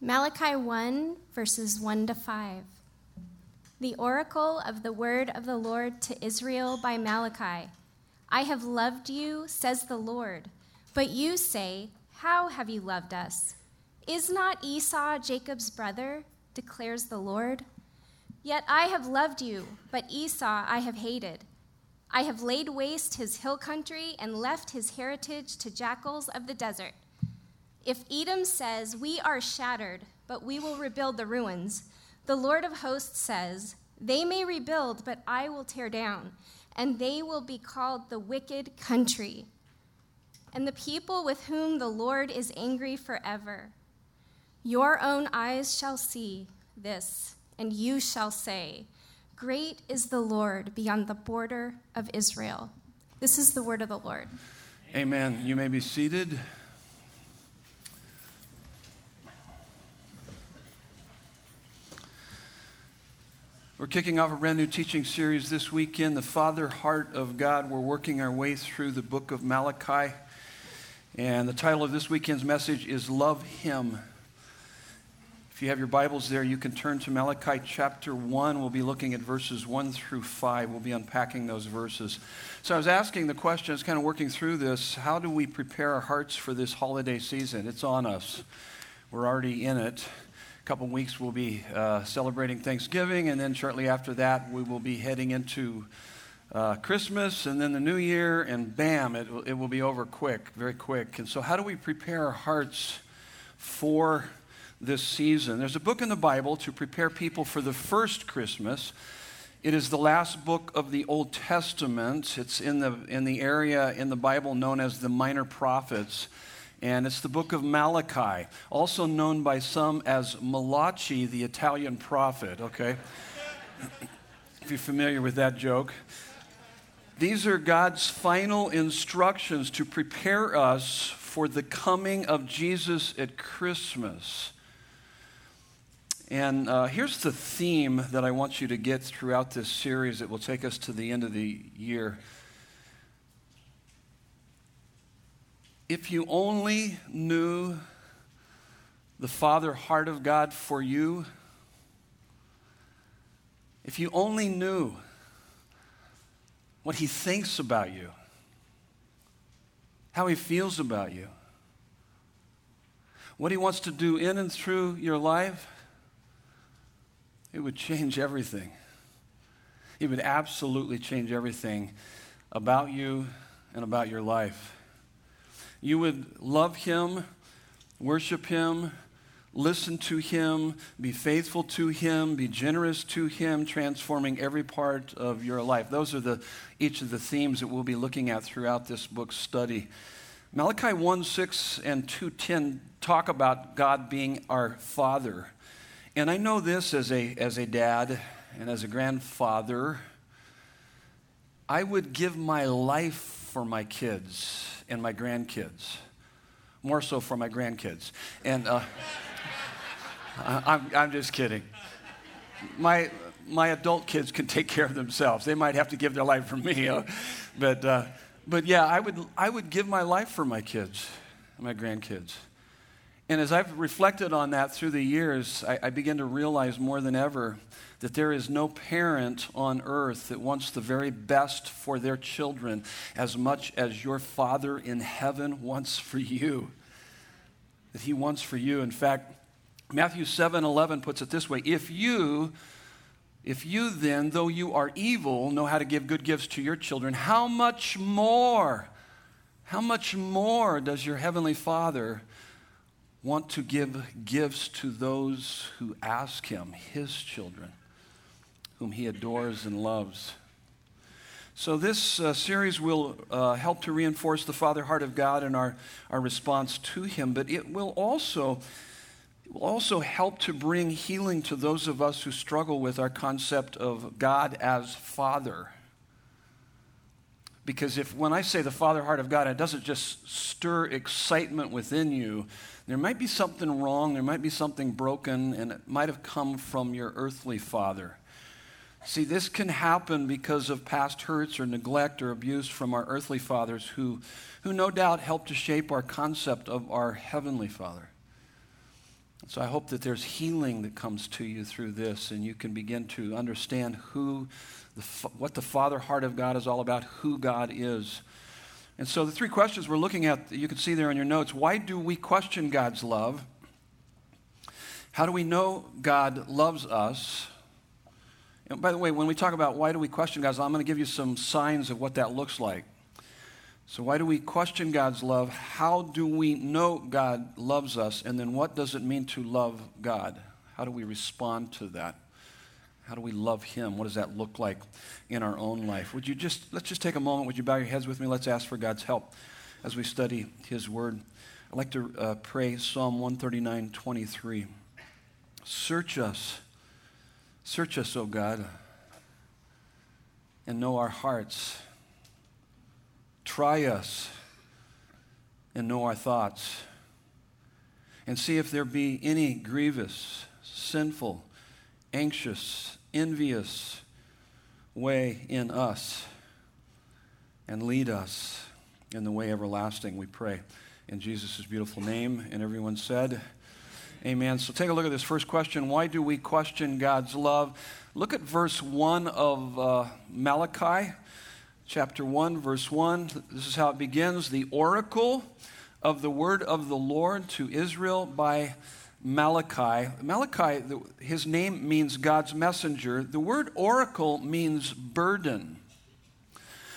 Malachi 1, verses 1 to 5. The oracle of the word of the Lord to Israel by Malachi I have loved you, says the Lord. But you say, How have you loved us? Is not Esau Jacob's brother? declares the Lord. Yet I have loved you, but Esau I have hated. I have laid waste his hill country and left his heritage to jackals of the desert. If Edom says, We are shattered, but we will rebuild the ruins, the Lord of hosts says, They may rebuild, but I will tear down, and they will be called the wicked country, and the people with whom the Lord is angry forever. Your own eyes shall see this, and you shall say, Great is the Lord beyond the border of Israel. This is the word of the Lord. Amen. You may be seated. We're kicking off a brand new teaching series this weekend, The Father Heart of God. We're working our way through the book of Malachi. And the title of this weekend's message is Love Him. If you have your Bibles there, you can turn to Malachi chapter 1. We'll be looking at verses 1 through 5. We'll be unpacking those verses. So I was asking the question, I was kind of working through this how do we prepare our hearts for this holiday season? It's on us, we're already in it couple weeks we'll be uh, celebrating Thanksgiving, and then shortly after that we will be heading into uh, Christmas and then the New Year, and bam, it, it will be over quick, very quick. And so, how do we prepare our hearts for this season? There's a book in the Bible to prepare people for the first Christmas. It is the last book of the Old Testament. It's in the, in the area in the Bible known as the Minor Prophets and it's the book of Malachi, also known by some as Malachi, the Italian prophet, okay? if you're familiar with that joke. These are God's final instructions to prepare us for the coming of Jesus at Christmas. And uh, here's the theme that I want you to get throughout this series that will take us to the end of the year. If you only knew the Father heart of God for you, if you only knew what He thinks about you, how He feels about you, what He wants to do in and through your life, it would change everything. It would absolutely change everything about you and about your life you would love Him, worship Him, listen to Him, be faithful to Him, be generous to Him, transforming every part of your life. Those are the, each of the themes that we'll be looking at throughout this book's study. Malachi 1 6 and 2.10 talk about God being our Father. And I know this as a, as a dad and as a grandfather. I would give my life for my kids and my grandkids, more so for my grandkids. And uh, I'm, I'm just kidding. My, my adult kids can take care of themselves. They might have to give their life for me. Uh, but, uh, but yeah, I would, I would give my life for my kids, my grandkids. And as I've reflected on that through the years, I, I begin to realize more than ever that there is no parent on earth that wants the very best for their children as much as your Father in heaven wants for you. That He wants for you. In fact, Matthew 7 11 puts it this way If you, if you then, though you are evil, know how to give good gifts to your children, how much more, how much more does your heavenly Father want to give gifts to those who ask Him, His children? whom he adores and loves. So, this uh, series will uh, help to reinforce the Father heart of God and our, our response to him, but it will also. It will also help to bring healing to those of us who struggle with our concept of God as Father. Because if when I say the Father heart of God, it doesn't just stir excitement within you, there might be something wrong, there might be something broken, and it might have come from your earthly father. See, this can happen because of past hurts or neglect or abuse from our earthly fathers who, who no doubt helped to shape our concept of our heavenly Father. So I hope that there's healing that comes to you through this, and you can begin to understand who, the, what the Father heart of God is all about, who God is. And so the three questions we're looking at, you can see there in your notes. Why do we question God's love? How do we know God loves us? And by the way, when we talk about why do we question God's love, I'm going to give you some signs of what that looks like. So, why do we question God's love? How do we know God loves us? And then, what does it mean to love God? How do we respond to that? How do we love Him? What does that look like in our own life? Would you just, let's just take a moment. Would you bow your heads with me? Let's ask for God's help as we study His Word. I'd like to uh, pray Psalm 139 23. Search us, search us, O God, and know our hearts. Try us and know our thoughts. And see if there be any grievous, sinful, anxious, envious way in us. And lead us in the way everlasting, we pray. In Jesus' beautiful name. And everyone said, Amen. So take a look at this first question. Why do we question God's love? Look at verse 1 of uh, Malachi chapter 1, verse 1. This is how it begins the oracle of the word of the Lord to Israel by Malachi. Malachi, his name means God's messenger. The word oracle means burden.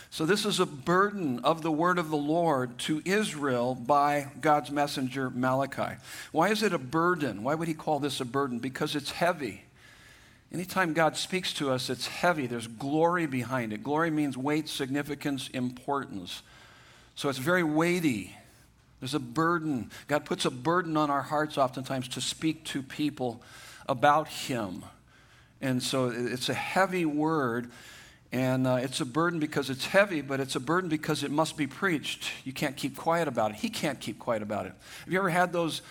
So, this is a burden of the word of the Lord to Israel by God's messenger Malachi. Why is it a burden? Why would he call this a burden? Because it's heavy. Anytime God speaks to us, it's heavy. There's glory behind it. Glory means weight, significance, importance. So it's very weighty. There's a burden. God puts a burden on our hearts oftentimes to speak to people about Him. And so it's a heavy word. And uh, it's a burden because it's heavy, but it's a burden because it must be preached. You can't keep quiet about it. He can't keep quiet about it. Have you ever had those,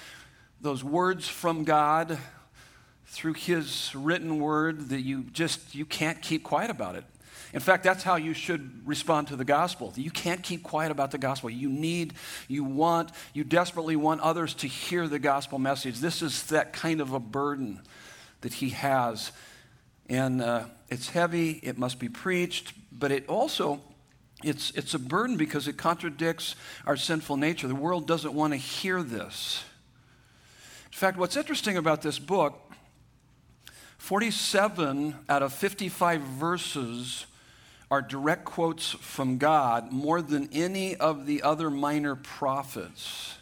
those words from God through his written word that you just you can't keep quiet about it in fact that's how you should respond to the gospel. You can't keep quiet about the gospel. You need you want you desperately want others to hear the gospel message. This is that kind of a burden that he has. And uh, it's heavy it must be preached but it also it's, it's a burden because it contradicts our sinful nature. The world doesn't want to hear this. In fact what's interesting about this book 47 out of 55 verses are direct quotes from God more than any of the other minor prophets.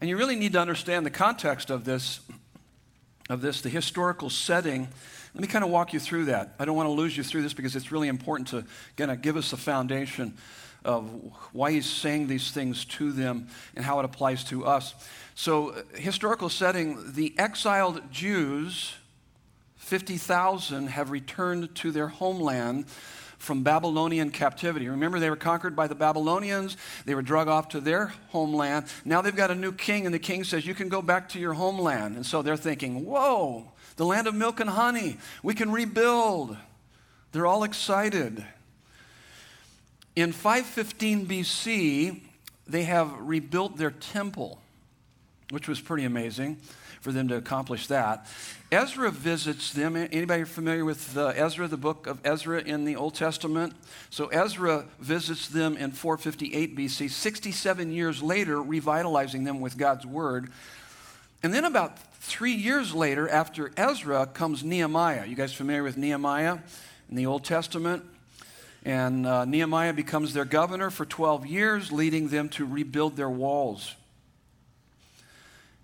And you really need to understand the context of this, of this, the historical setting. Let me kind of walk you through that. I don't want to lose you through this because it's really important to kind of give us a foundation of why he's saying these things to them and how it applies to us. So, uh, historical setting, the exiled Jews 50,000 have returned to their homeland from Babylonian captivity. Remember, they were conquered by the Babylonians. They were drug off to their homeland. Now they've got a new king, and the king says, You can go back to your homeland. And so they're thinking, Whoa, the land of milk and honey. We can rebuild. They're all excited. In 515 BC, they have rebuilt their temple, which was pretty amazing for them to accomplish that. Ezra visits them. Anybody familiar with uh, Ezra, the book of Ezra in the Old Testament? So Ezra visits them in 458 BC, 67 years later, revitalizing them with God's word. And then about three years later, after Ezra, comes Nehemiah. You guys familiar with Nehemiah in the Old Testament? And uh, Nehemiah becomes their governor for 12 years, leading them to rebuild their walls.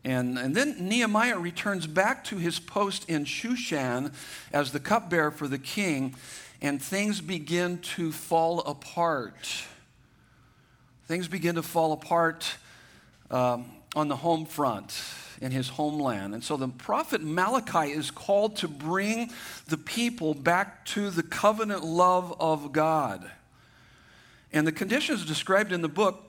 And, and then Nehemiah returns back to his post in Shushan as the cupbearer for the king, and things begin to fall apart. Things begin to fall apart um, on the home front in his homeland. And so the prophet Malachi is called to bring the people back to the covenant love of God. And the conditions described in the book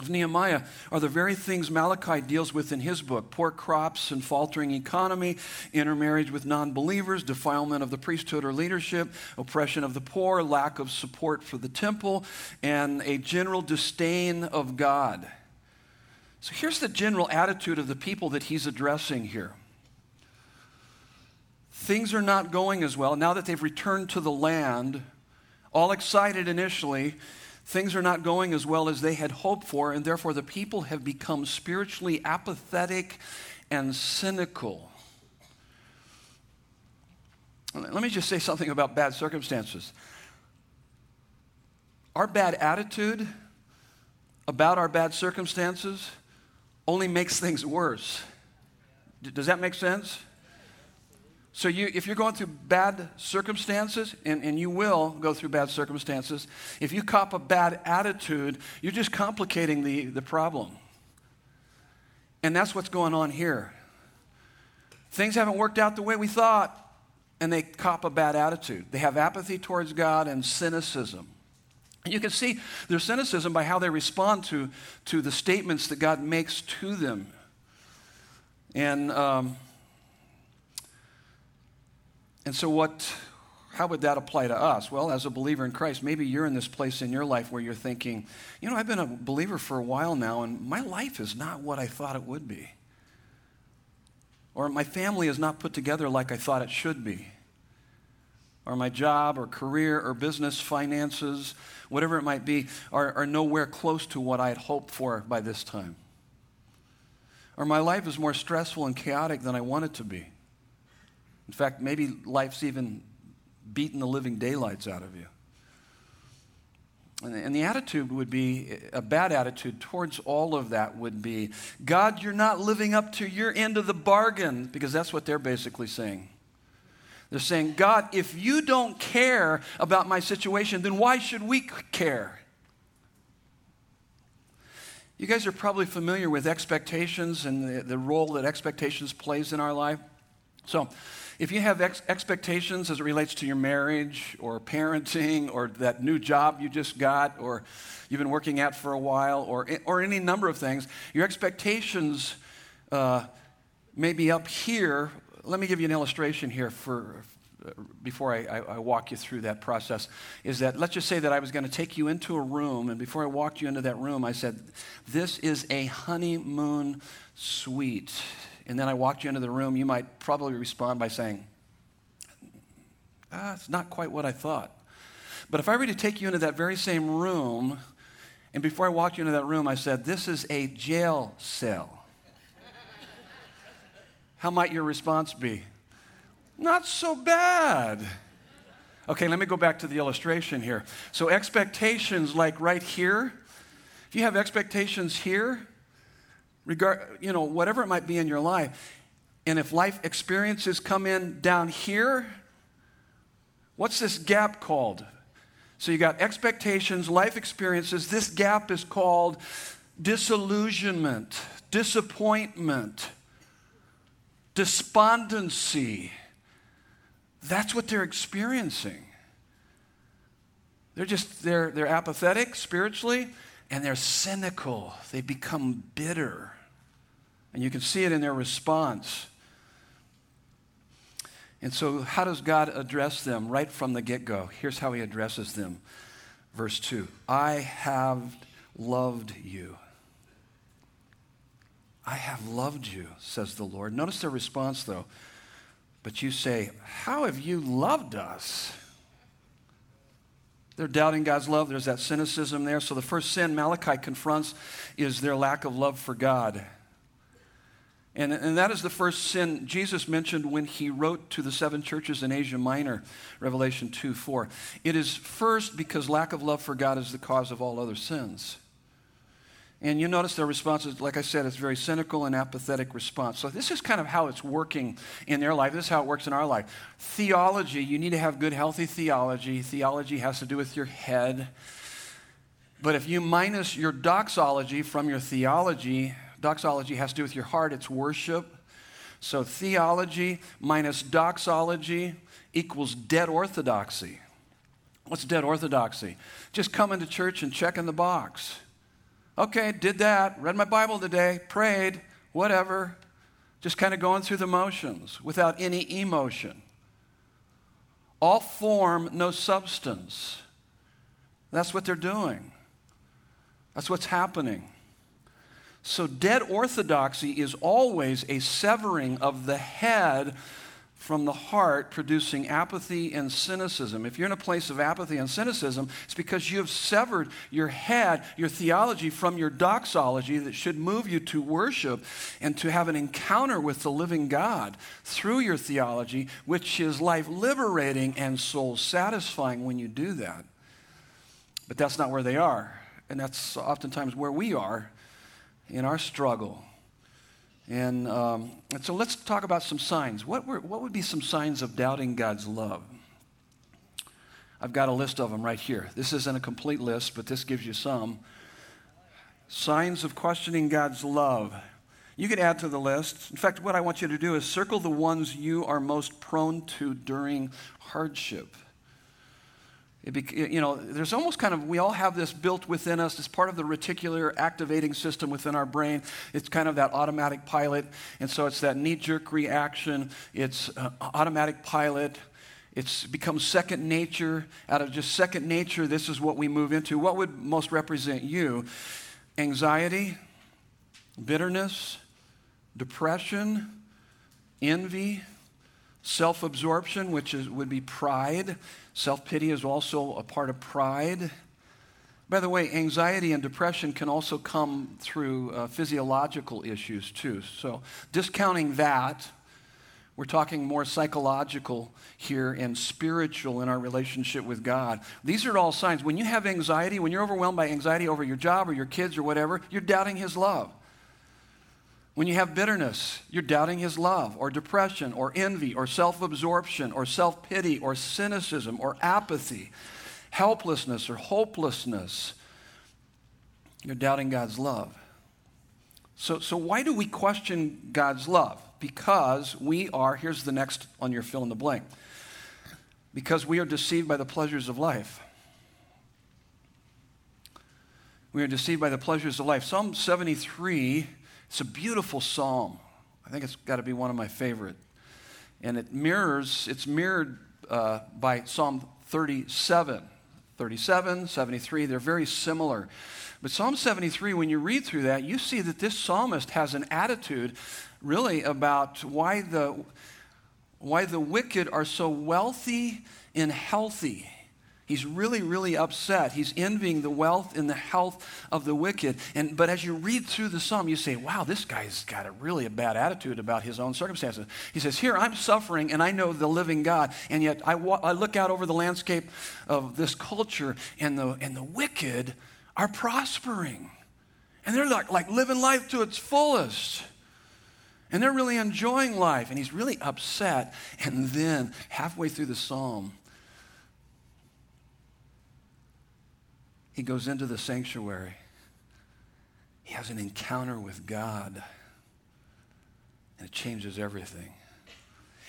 of Nehemiah are the very things Malachi deals with in his book poor crops and faltering economy, intermarriage with non believers, defilement of the priesthood or leadership, oppression of the poor, lack of support for the temple, and a general disdain of God. So here's the general attitude of the people that he's addressing here. Things are not going as well. Now that they've returned to the land, all excited initially, things are not going as well as they had hoped for, and therefore the people have become spiritually apathetic and cynical. Let me just say something about bad circumstances. Our bad attitude about our bad circumstances only makes things worse. Does that make sense? So, you, if you're going through bad circumstances, and, and you will go through bad circumstances, if you cop a bad attitude, you're just complicating the, the problem. And that's what's going on here. Things haven't worked out the way we thought, and they cop a bad attitude. They have apathy towards God and cynicism. And you can see their cynicism by how they respond to, to the statements that God makes to them. And, um, and so, what, how would that apply to us? Well, as a believer in Christ, maybe you're in this place in your life where you're thinking, you know, I've been a believer for a while now, and my life is not what I thought it would be. Or my family is not put together like I thought it should be. Or my job or career or business finances, whatever it might be, are, are nowhere close to what I had hoped for by this time. Or my life is more stressful and chaotic than I want it to be. In fact, maybe life's even beaten the living daylights out of you. And the attitude would be a bad attitude towards all of that would be God, you're not living up to your end of the bargain, because that's what they're basically saying. They're saying, God, if you don't care about my situation, then why should we care? You guys are probably familiar with expectations and the, the role that expectations plays in our life. So, if you have ex- expectations as it relates to your marriage or parenting or that new job you just got or you've been working at for a while or, or any number of things, your expectations uh, may be up here. Let me give you an illustration here for, before I, I, I, walk you through that process is that let's just say that I was going to take you into a room, and before I walked you into that room, I said, This is a honeymoon suite and then I walked you into the room, you might probably respond by saying, ah, it's not quite what I thought. But if I were to take you into that very same room, and before I walked you into that room, I said, This is a jail cell. How might your response be? Not so bad. Okay, let me go back to the illustration here. So, expectations like right here, if you have expectations here, regard, you know, whatever it might be in your life. And if life experiences come in down here, what's this gap called? So you got expectations, life experiences. This gap is called disillusionment, disappointment, despondency. That's what they're experiencing. They're just they're they're apathetic spiritually and they're cynical. They become bitter. And you can see it in their response. And so, how does God address them right from the get go? Here's how He addresses them. Verse 2 I have loved you. I have loved you, says the Lord. Notice their response, though. But you say, How have you loved us? They're doubting God's love. There's that cynicism there. So, the first sin Malachi confronts is their lack of love for God. And, and that is the first sin Jesus mentioned when he wrote to the seven churches in Asia Minor, Revelation 2 4. It is first because lack of love for God is the cause of all other sins. And you notice their response is, like I said, it's very cynical and apathetic response. So this is kind of how it's working in their life. This is how it works in our life. Theology, you need to have good, healthy theology. Theology has to do with your head. But if you minus your doxology from your theology, Doxology has to do with your heart, it's worship. So theology minus doxology equals dead orthodoxy. What's dead orthodoxy? Just coming to church and checking the box. Okay, did that, read my Bible today, prayed, whatever. Just kind of going through the motions without any emotion. All form, no substance. That's what they're doing. That's what's happening. So, dead orthodoxy is always a severing of the head from the heart, producing apathy and cynicism. If you're in a place of apathy and cynicism, it's because you have severed your head, your theology, from your doxology that should move you to worship and to have an encounter with the living God through your theology, which is life liberating and soul satisfying when you do that. But that's not where they are. And that's oftentimes where we are in our struggle. And, um, and so let's talk about some signs. What, were, what would be some signs of doubting God's love? I've got a list of them right here. This isn't a complete list, but this gives you some. Signs of questioning God's love. You could add to the list. In fact, what I want you to do is circle the ones you are most prone to during hardship. You know, there's almost kind of, we all have this built within us. It's part of the reticular activating system within our brain. It's kind of that automatic pilot. And so it's that knee jerk reaction. It's uh, automatic pilot. It's become second nature. Out of just second nature, this is what we move into. What would most represent you? Anxiety, bitterness, depression, envy, self absorption, which is, would be pride Self pity is also a part of pride. By the way, anxiety and depression can also come through uh, physiological issues too. So, discounting that, we're talking more psychological here and spiritual in our relationship with God. These are all signs. When you have anxiety, when you're overwhelmed by anxiety over your job or your kids or whatever, you're doubting His love. When you have bitterness, you're doubting his love, or depression, or envy, or self absorption, or self pity, or cynicism, or apathy, helplessness, or hopelessness. You're doubting God's love. So, so why do we question God's love? Because we are, here's the next on your fill in the blank, because we are deceived by the pleasures of life. We are deceived by the pleasures of life. Psalm 73 it's a beautiful psalm. I think it's got to be one of my favorite. And it mirrors, it's mirrored uh, by Psalm 37. 37, 73, they're very similar. But Psalm 73, when you read through that, you see that this psalmist has an attitude really about why the, why the wicked are so wealthy and healthy. He's really, really upset. He's envying the wealth and the health of the wicked. And, but as you read through the psalm, you say, wow, this guy's got a really a bad attitude about his own circumstances. He says, Here, I'm suffering and I know the living God. And yet I, wa- I look out over the landscape of this culture and the, and the wicked are prospering. And they're like, like living life to its fullest. And they're really enjoying life. And he's really upset. And then, halfway through the psalm, He goes into the sanctuary. He has an encounter with God. And it changes everything.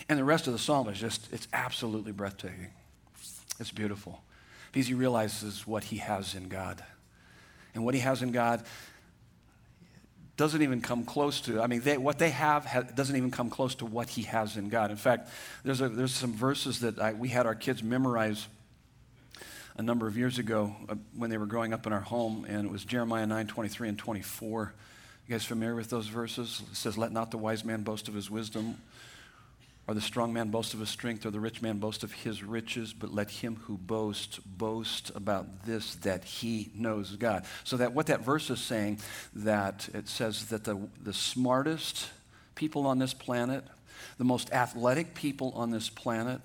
And the rest of the psalm is just, it's absolutely breathtaking. It's beautiful. Because he realizes what he has in God. And what he has in God doesn't even come close to, I mean, they, what they have ha, doesn't even come close to what he has in God. In fact, there's, a, there's some verses that I, we had our kids memorize a number of years ago uh, when they were growing up in our home, and it was Jeremiah 9 23 and 24. You guys familiar with those verses? It says, Let not the wise man boast of his wisdom, or the strong man boast of his strength, or the rich man boast of his riches, but let him who boasts boast about this, that he knows God. So, that what that verse is saying, that it says that the, the smartest people on this planet, the most athletic people on this planet,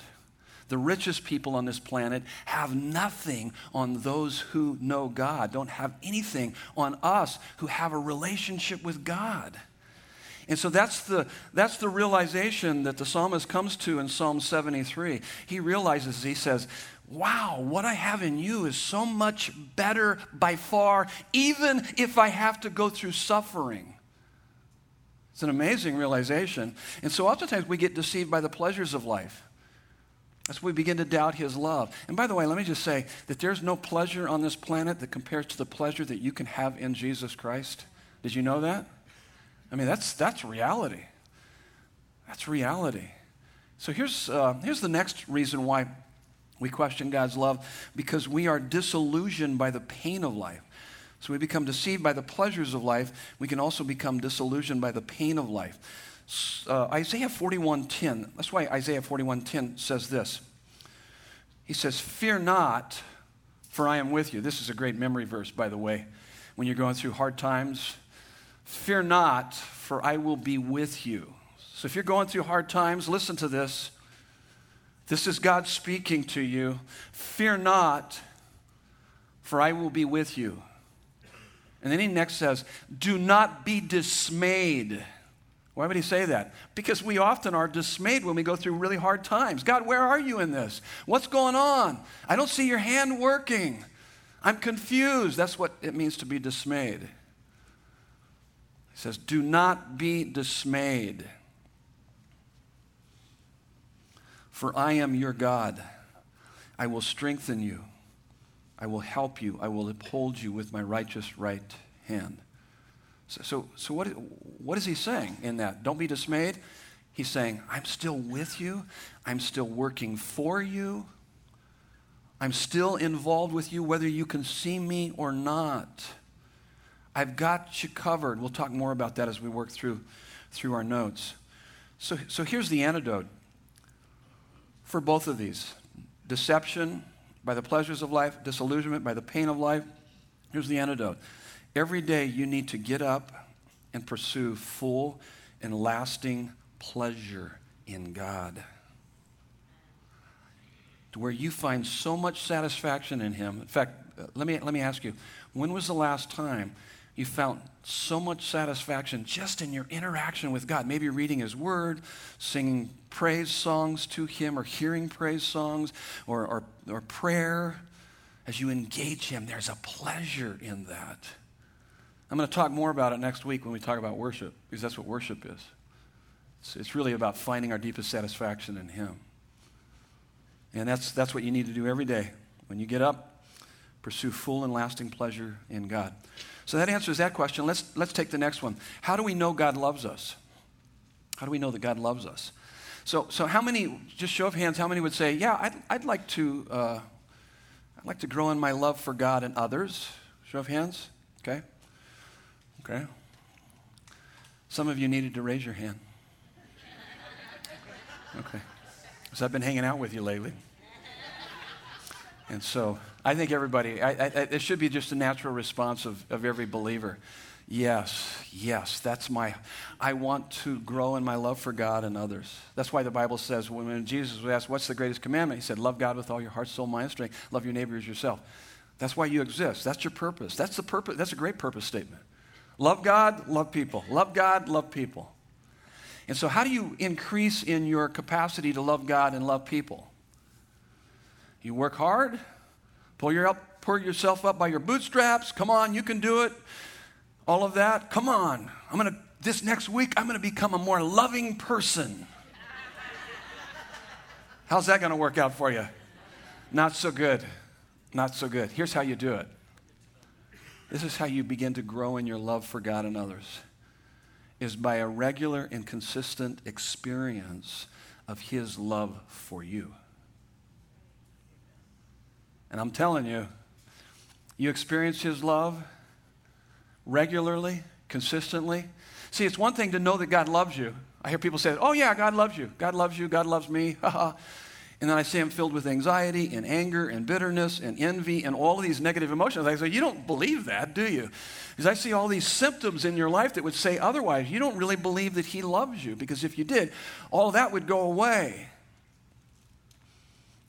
the richest people on this planet have nothing on those who know God, don't have anything on us who have a relationship with God. And so that's the, that's the realization that the psalmist comes to in Psalm 73. He realizes, he says, Wow, what I have in you is so much better by far, even if I have to go through suffering. It's an amazing realization. And so oftentimes we get deceived by the pleasures of life. As we begin to doubt his love. And by the way, let me just say that there's no pleasure on this planet that compares to the pleasure that you can have in Jesus Christ. Did you know that? I mean, that's, that's reality. That's reality. So here's, uh, here's the next reason why we question God's love because we are disillusioned by the pain of life. So we become deceived by the pleasures of life. We can also become disillusioned by the pain of life. Uh, Isaiah 41:10. That's why Isaiah 41:10 says this. He says, "Fear not, for I am with you." This is a great memory verse, by the way. When you're going through hard times, fear not, for I will be with you. So if you're going through hard times, listen to this. This is God speaking to you. Fear not, for I will be with you. And then he next says, Do not be dismayed. Why would he say that? Because we often are dismayed when we go through really hard times. God, where are you in this? What's going on? I don't see your hand working. I'm confused. That's what it means to be dismayed. He says, Do not be dismayed. For I am your God. I will strengthen you. I will help you. I will uphold you with my righteous right hand. So, so, so what, what is he saying in that? Don't be dismayed. He's saying, I'm still with you. I'm still working for you. I'm still involved with you, whether you can see me or not. I've got you covered. We'll talk more about that as we work through, through our notes. So, so here's the antidote for both of these deception by the pleasures of life, disillusionment by the pain of life. Here's the antidote. Every day you need to get up and pursue full and lasting pleasure in God. To where you find so much satisfaction in Him. In fact, uh, let me, let me ask you when was the last time you found so much satisfaction just in your interaction with God? Maybe reading His Word, singing praise songs to Him, or hearing praise songs, or, or, or prayer. As you engage Him, there's a pleasure in that. I'm going to talk more about it next week when we talk about worship, because that's what worship is. It's, it's really about finding our deepest satisfaction in Him. And that's, that's what you need to do every day. When you get up, pursue full and lasting pleasure in God. So that answers that question. Let's, let's take the next one. How do we know God loves us? How do we know that God loves us? So, so how many, just show of hands, how many would say, yeah, I'd, I'd, like, to, uh, I'd like to grow in my love for God and others? Show of hands, okay? Okay? Some of you needed to raise your hand. Okay. Because I've been hanging out with you lately. And so I think everybody, I, I, it should be just a natural response of, of every believer. Yes, yes, that's my, I want to grow in my love for God and others. That's why the Bible says when Jesus was asked, What's the greatest commandment? He said, Love God with all your heart, soul, mind, and strength. Love your neighbor as yourself. That's why you exist. That's your purpose. That's the purpose. That's a great purpose statement. Love God, love people. Love God, love people. And so, how do you increase in your capacity to love God and love people? You work hard, pull, your up, pull yourself up by your bootstraps. Come on, you can do it. All of that. Come on. I'm going to, this next week, I'm going to become a more loving person. How's that going to work out for you? Not so good. Not so good. Here's how you do it this is how you begin to grow in your love for God and others is by a regular and consistent experience of his love for you. And I'm telling you, you experience his love regularly, consistently. See, it's one thing to know that God loves you. I hear people say, "Oh yeah, God loves you. God loves you. God loves me." And then I see him filled with anxiety and anger and bitterness and envy and all of these negative emotions. I say, You don't believe that, do you? Because I see all these symptoms in your life that would say otherwise. You don't really believe that he loves you, because if you did, all that would go away.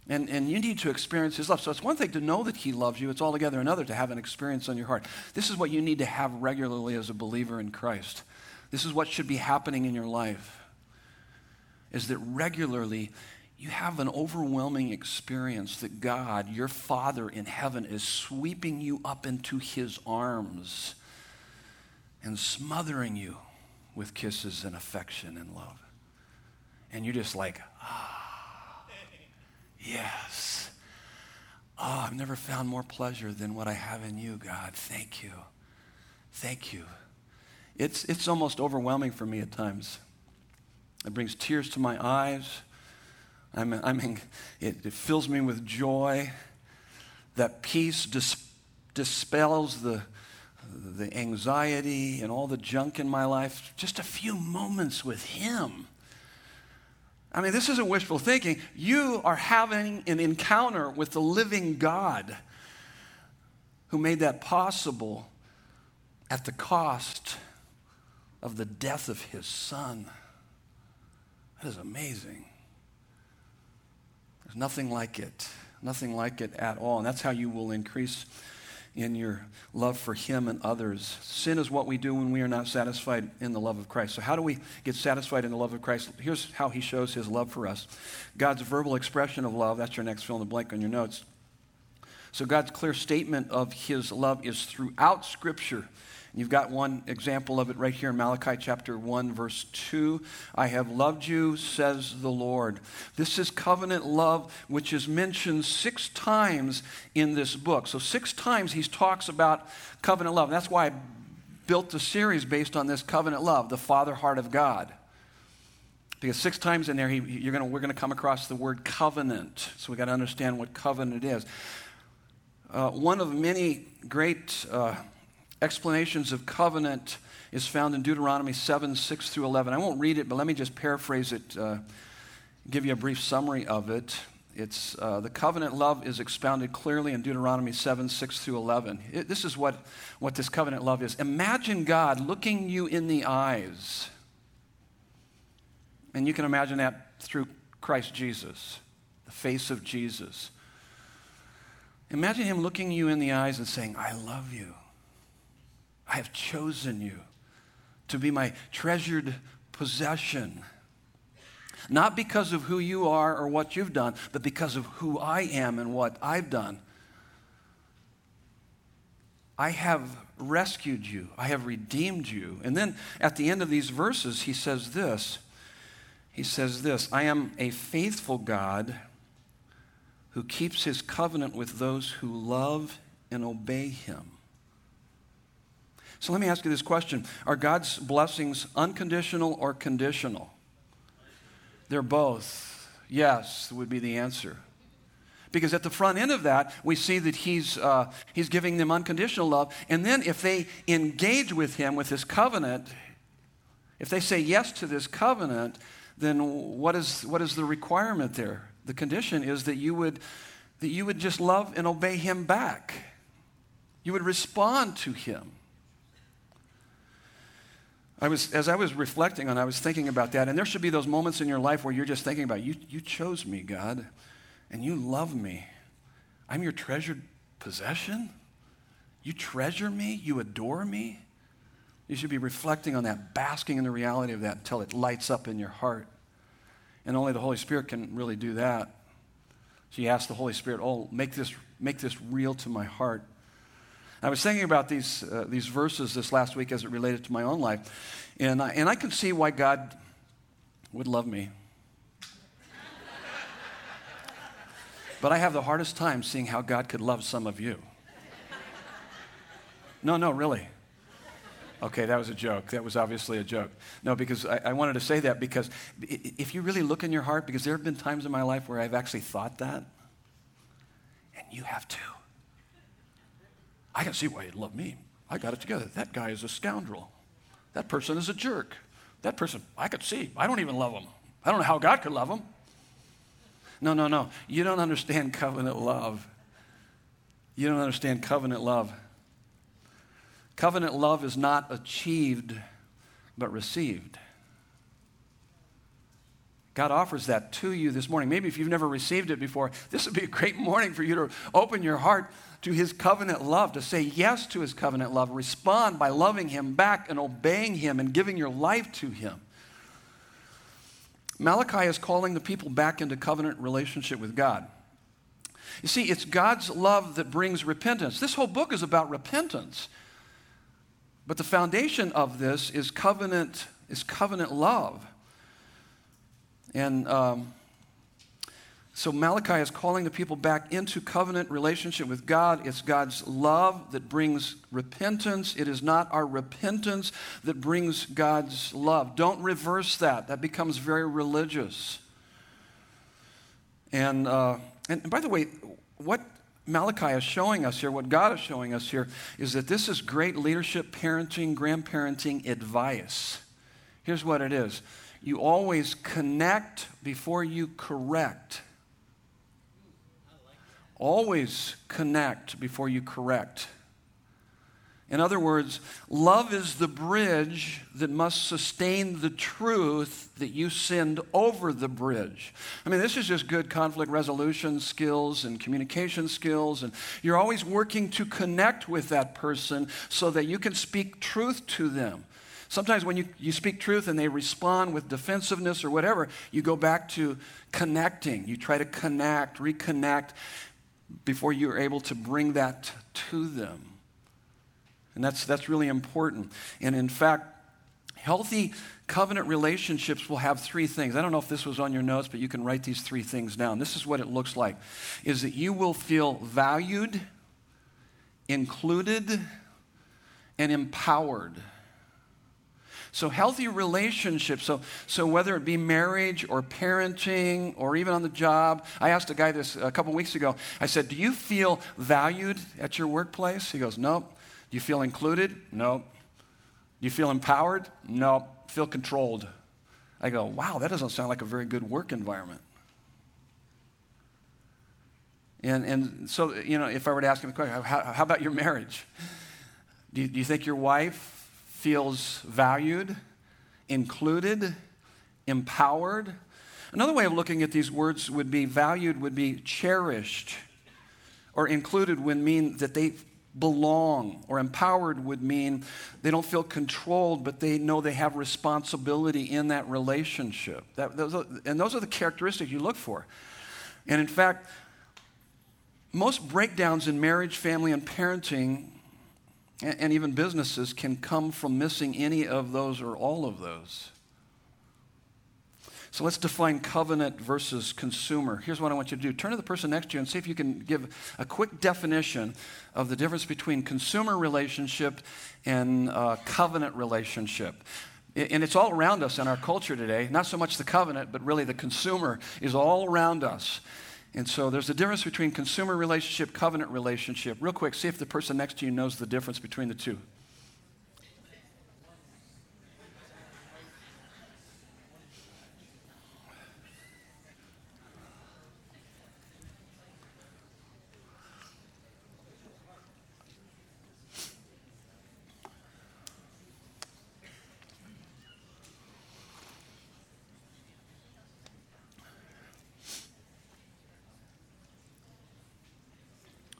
And, and you need to experience his love. So it's one thing to know that he loves you, it's altogether another to have an experience on your heart. This is what you need to have regularly as a believer in Christ. This is what should be happening in your life. Is that regularly you have an overwhelming experience that God, your Father in heaven, is sweeping you up into his arms and smothering you with kisses and affection and love. And you're just like, ah, yes. Oh, I've never found more pleasure than what I have in you, God. Thank you. Thank you. It's, it's almost overwhelming for me at times. It brings tears to my eyes. I'm, I'm in, it, it, fills me with joy. That peace dis, dispels the, the anxiety and all the junk in my life, just a few moments with Him. I mean, this isn't wishful thinking. You are having an encounter with the living God who made that possible at the cost of the death of His Son. That is amazing. Nothing like it, nothing like it at all. And that's how you will increase in your love for Him and others. Sin is what we do when we are not satisfied in the love of Christ. So, how do we get satisfied in the love of Christ? Here's how He shows His love for us God's verbal expression of love. That's your next fill in the blank on your notes. So, God's clear statement of His love is throughout Scripture. You've got one example of it right here in Malachi chapter 1, verse 2. I have loved you, says the Lord. This is covenant love, which is mentioned six times in this book. So, six times he talks about covenant love. That's why I built the series based on this covenant love, the Father heart of God. Because six times in there, he, you're gonna, we're going to come across the word covenant. So we got to understand what covenant is. Uh, one of many great uh, explanations of covenant is found in Deuteronomy 7 6 through 11. I won't read it, but let me just paraphrase it, uh, give you a brief summary of it. It's, uh, the covenant love is expounded clearly in Deuteronomy 7 6 through 11. It, this is what, what this covenant love is. Imagine God looking you in the eyes. And you can imagine that through Christ Jesus, the face of Jesus. Imagine him looking you in the eyes and saying, I love you. I have chosen you to be my treasured possession. Not because of who you are or what you've done, but because of who I am and what I've done. I have rescued you. I have redeemed you. And then at the end of these verses, he says this. He says this I am a faithful God who keeps his covenant with those who love and obey him. So let me ask you this question Are God's blessings unconditional or conditional? They're both. Yes, would be the answer. Because at the front end of that, we see that he's, uh, he's giving them unconditional love. And then if they engage with him with this covenant, if they say yes to this covenant, then what is, what is the requirement there? The condition is that you would, that you would just love and obey him back. You would respond to him. I was, as I was reflecting on, I was thinking about that, and there should be those moments in your life where you're just thinking about, you, you chose me, God, and you love me. I'm your treasured possession. You treasure me. You adore me. You should be reflecting on that, basking in the reality of that until it lights up in your heart. And only the Holy Spirit can really do that. So you ask the Holy Spirit, oh, make this, make this real to my heart. I was thinking about these, uh, these verses this last week as it related to my own life, and I, and I can see why God would love me. but I have the hardest time seeing how God could love some of you. No, no, really. Okay, that was a joke. That was obviously a joke. No, because I, I, wanted to say that because if you really look in your heart, because there have been times in my life where I've actually thought that, and you have too. I can see why he'd love me. I got it together. That guy is a scoundrel. That person is a jerk. That person, I could see. I don't even love him. I don't know how God could love him. No, no, no. You don't understand covenant love. You don't understand covenant love. Covenant love is not achieved, but received. God offers that to you this morning. Maybe if you've never received it before, this would be a great morning for you to open your heart to his covenant love, to say yes to his covenant love, respond by loving him back and obeying him and giving your life to him. Malachi is calling the people back into covenant relationship with God. You see, it's God's love that brings repentance. This whole book is about repentance. But the foundation of this is covenant, is covenant love. And um, so Malachi is calling the people back into covenant relationship with God. It's God's love that brings repentance. It is not our repentance that brings God's love. Don't reverse that. That becomes very religious. And, uh, and by the way, what, Malachi is showing us here, what God is showing us here, is that this is great leadership, parenting, grandparenting advice. Here's what it is you always connect before you correct. Always connect before you correct. In other words, love is the bridge that must sustain the truth that you send over the bridge. I mean, this is just good conflict resolution skills and communication skills, and you're always working to connect with that person so that you can speak truth to them. Sometimes when you, you speak truth and they respond with defensiveness or whatever, you go back to connecting. You try to connect, reconnect before you're able to bring that to them. And that's, that's really important. And in fact, healthy covenant relationships will have three things. I don't know if this was on your notes, but you can write these three things down. This is what it looks like is that you will feel valued, included, and empowered. So, healthy relationships, so, so whether it be marriage or parenting or even on the job, I asked a guy this a couple weeks ago. I said, Do you feel valued at your workplace? He goes, Nope. Do you feel included? No. Do you feel empowered? No. Feel controlled. I go, wow, that doesn't sound like a very good work environment. And, and so, you know, if I were to ask him the question, how, how about your marriage? Do you, do you think your wife feels valued, included, empowered? Another way of looking at these words would be valued, would be cherished, or included would mean that they belong or empowered would mean they don't feel controlled, but they know they have responsibility in that relationship. That, those are, and those are the characteristics you look for. And in fact, most breakdowns in marriage, family, and parenting, and, and even businesses, can come from missing any of those or all of those. So let's define covenant versus consumer. Here's what I want you to do turn to the person next to you and see if you can give a quick definition of the difference between consumer relationship and uh, covenant relationship. And it's all around us in our culture today. Not so much the covenant, but really the consumer is all around us. And so there's a difference between consumer relationship, covenant relationship. Real quick, see if the person next to you knows the difference between the two.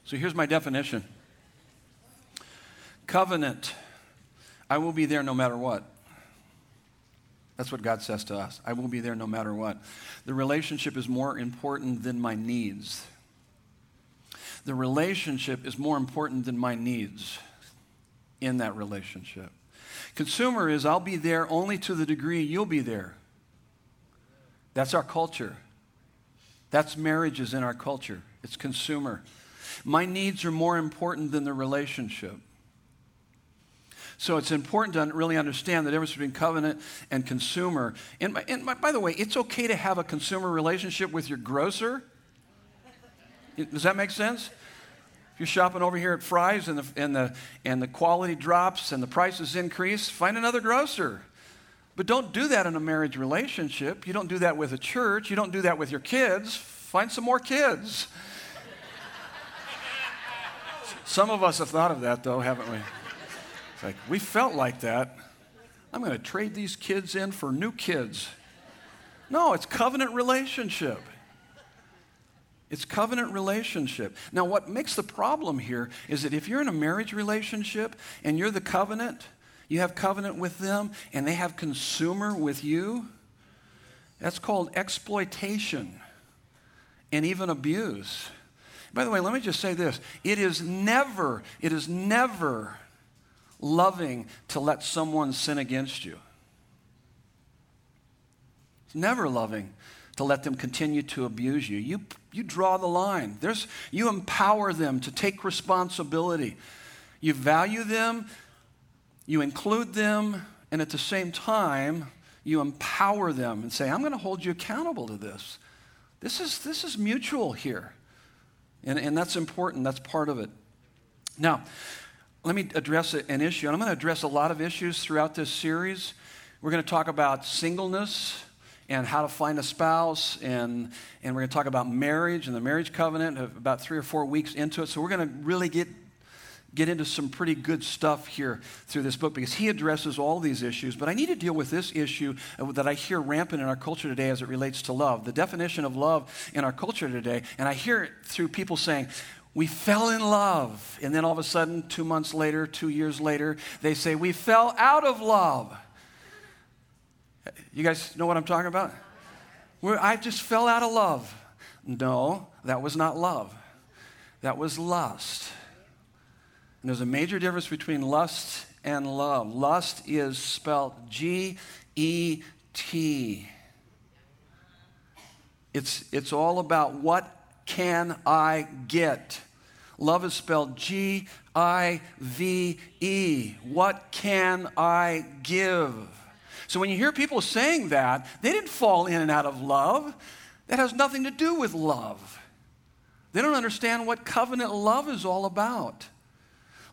So here's my definition covenant, I will be there no matter what. That's what God says to us. I will be there no matter what. The relationship is more important than my needs. The relationship is more important than my needs in that relationship. Consumer is I'll be there only to the degree you'll be there. That's our culture. That's marriages in our culture. It's consumer. My needs are more important than the relationship. So it's important to really understand the difference between covenant and consumer. And, by, and by the way, it's okay to have a consumer relationship with your grocer. Does that make sense? If you're shopping over here at Fry's and the, and, the, and the quality drops and the prices increase, find another grocer. But don't do that in a marriage relationship. You don't do that with a church. You don't do that with your kids. Find some more kids. Some of us have thought of that, though, haven't we? It's like, we felt like that. I'm going to trade these kids in for new kids. No, it's covenant relationship. It's covenant relationship. Now, what makes the problem here is that if you're in a marriage relationship and you're the covenant, you have covenant with them, and they have consumer with you, that's called exploitation and even abuse. By the way, let me just say this it is never, it is never loving to let someone sin against you. It's never loving to let them continue to abuse you. You, you draw the line. There's, you empower them to take responsibility. You value them, you include them, and at the same time, you empower them and say, I'm going to hold you accountable to this. This is, this is mutual here. And, and that's important, that's part of it. Now, let me address an issue, and I'm going to address a lot of issues throughout this series. We're going to talk about singleness and how to find a spouse, and, and we're going to talk about marriage and the marriage covenant uh, about three or four weeks into it. So we're going to really get get into some pretty good stuff here through this book because he addresses all these issues. But I need to deal with this issue that I hear rampant in our culture today as it relates to love. The definition of love in our culture today, and I hear it through people saying, we fell in love. And then all of a sudden, two months later, two years later, they say, we fell out of love. You guys know what I'm talking about? Where I just fell out of love. No, that was not love. That was lust. There's a major difference between lust and love. Lust is spelled G E T. It's, it's all about what can I get. Love is spelled G I V E. What can I give? So when you hear people saying that, they didn't fall in and out of love. That has nothing to do with love. They don't understand what covenant love is all about.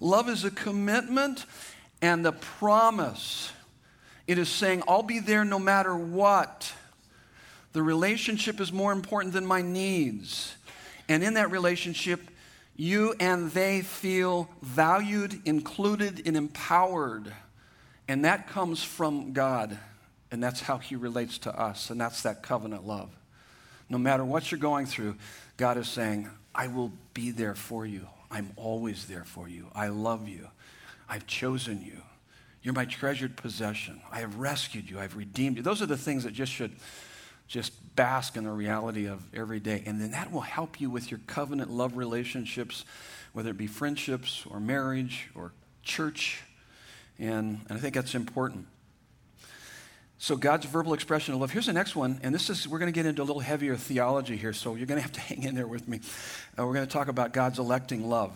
Love is a commitment and a promise. It is saying, I'll be there no matter what. The relationship is more important than my needs. And in that relationship, you and they feel valued, included, and empowered. And that comes from God. And that's how He relates to us. And that's that covenant love. No matter what you're going through, God is saying, I will be there for you. I'm always there for you. I love you. I've chosen you. You're my treasured possession. I have rescued you. I've redeemed you. Those are the things that just should just bask in the reality of every day. And then that will help you with your covenant love relationships, whether it be friendships or marriage or church. And, and I think that's important. So God's verbal expression of love. Here's the next one, and this is we're going to get into a little heavier theology here, so you're going to have to hang in there with me. Uh, we're going to talk about God's electing love.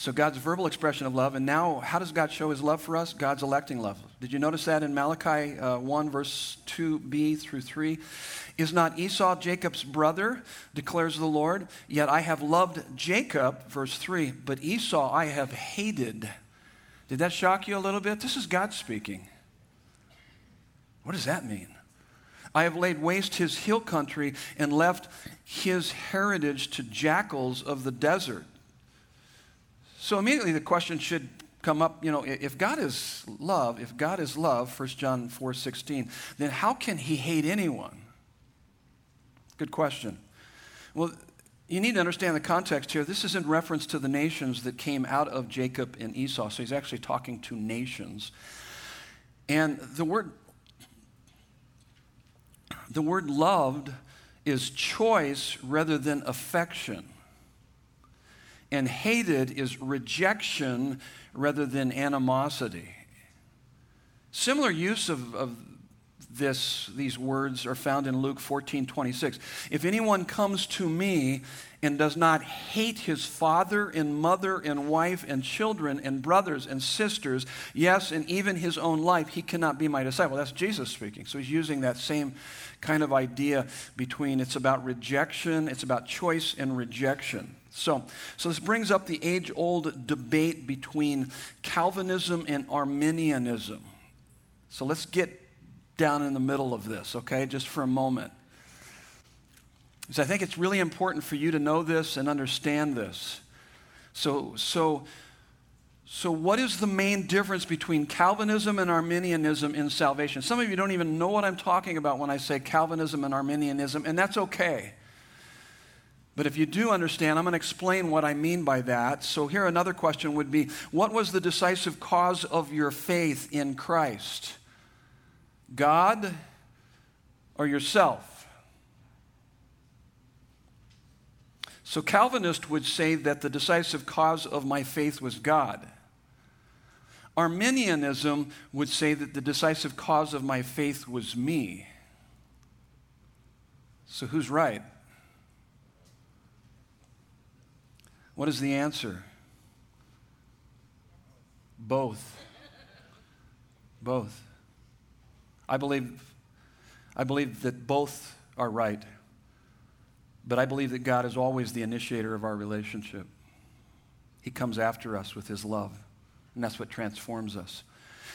So God's verbal expression of love, and now how does God show His love for us? God's electing love. Did you notice that in Malachi uh, 1, verse 2b through 3? Is not Esau Jacob's brother, declares the Lord? Yet I have loved Jacob, verse 3, but Esau I have hated. Did that shock you a little bit? This is God speaking. What does that mean? I have laid waste his hill country and left his heritage to jackals of the desert. So immediately the question should come up, you know, if God is love, if God is love, 1 John 4 16, then how can he hate anyone? Good question. Well, you need to understand the context here. This is in reference to the nations that came out of Jacob and Esau. So he's actually talking to nations. And the word the word loved is choice rather than affection. And hated is rejection rather than animosity. Similar use of, of this, these words are found in Luke 14 26. If anyone comes to me and does not hate his father and mother and wife and children and brothers and sisters, yes, and even his own life, he cannot be my disciple. That's Jesus speaking. So he's using that same kind of idea between it's about rejection, it's about choice and rejection. So, so this brings up the age old debate between Calvinism and Arminianism. So let's get down in the middle of this, okay, just for a moment. Because I think it's really important for you to know this and understand this. So, so, so, what is the main difference between Calvinism and Arminianism in salvation? Some of you don't even know what I'm talking about when I say Calvinism and Arminianism, and that's okay. But if you do understand, I'm going to explain what I mean by that. So, here another question would be What was the decisive cause of your faith in Christ? God or yourself? So, Calvinist would say that the decisive cause of my faith was God. Arminianism would say that the decisive cause of my faith was me. So, who's right? What is the answer? Both. Both. I believe, I believe that both are right. But I believe that God is always the initiator of our relationship. He comes after us with his love, and that's what transforms us.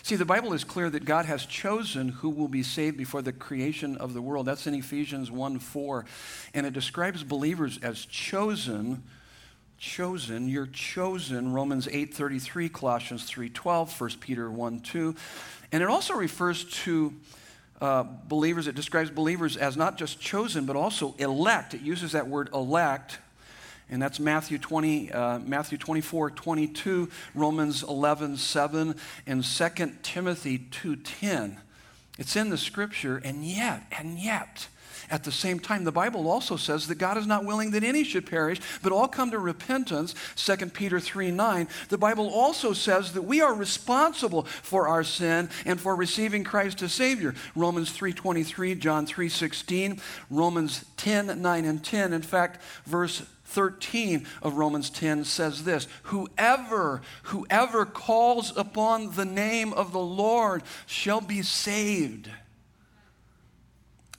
See, the Bible is clear that God has chosen who will be saved before the creation of the world. That's in Ephesians 1 4. And it describes believers as chosen. Chosen, you're chosen, Romans 8:33, Colossians 3:12, 1 Peter 1 2. And it also refers to uh, believers, it describes believers as not just chosen, but also elect. It uses that word elect and that's Matthew 20, uh, Matthew 24, 22, Romans 11, 7, and 2 Timothy 2.10. It's in the scripture, and yet, and yet, at the same time, the Bible also says that God is not willing that any should perish, but all come to repentance. 2 Peter 3 9. The Bible also says that we are responsible for our sin and for receiving Christ as Savior. Romans 3 23, John 3 16, Romans 10 9 and 10. In fact, verse 13 of Romans 10 says this Whoever, whoever calls upon the name of the Lord shall be saved.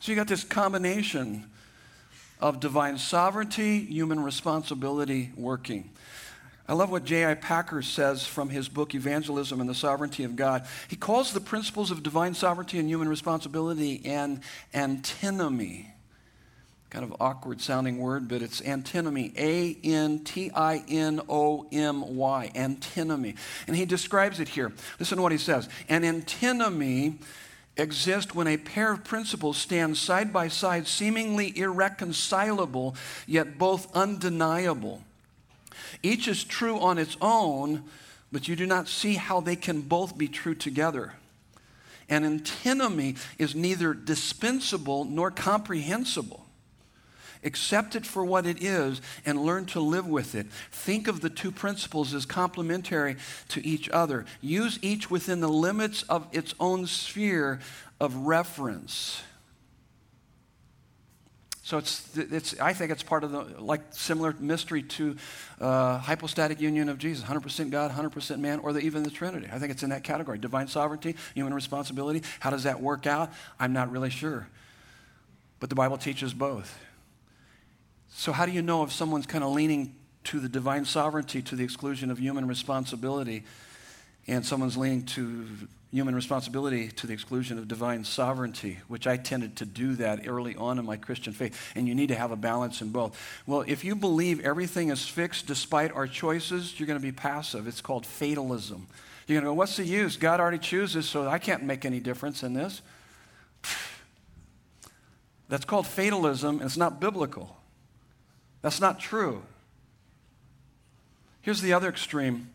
So you got this combination of divine sovereignty, human responsibility working. I love what J.I. Packer says from his book, Evangelism and the Sovereignty of God. He calls the principles of divine sovereignty and human responsibility an antinomy kind of awkward sounding word, but it's antinomy. A N T I N O M Y. Antinomy. And he describes it here. Listen to what he says. An antinomy exists when a pair of principles stand side by side, seemingly irreconcilable, yet both undeniable. Each is true on its own, but you do not see how they can both be true together. An antinomy is neither dispensable nor comprehensible. Accept it for what it is and learn to live with it. Think of the two principles as complementary to each other. Use each within the limits of its own sphere of reference. So it's, it's, I think it's part of the, like, similar mystery to uh, hypostatic union of Jesus 100% God, 100% man, or the, even the Trinity. I think it's in that category. Divine sovereignty, human responsibility. How does that work out? I'm not really sure. But the Bible teaches both. So, how do you know if someone's kind of leaning to the divine sovereignty to the exclusion of human responsibility, and someone's leaning to human responsibility to the exclusion of divine sovereignty, which I tended to do that early on in my Christian faith. And you need to have a balance in both. Well, if you believe everything is fixed despite our choices, you're going to be passive. It's called fatalism. You're going to go, What's the use? God already chooses, so I can't make any difference in this. That's called fatalism, and it's not biblical. That's not true. Here's the other extreme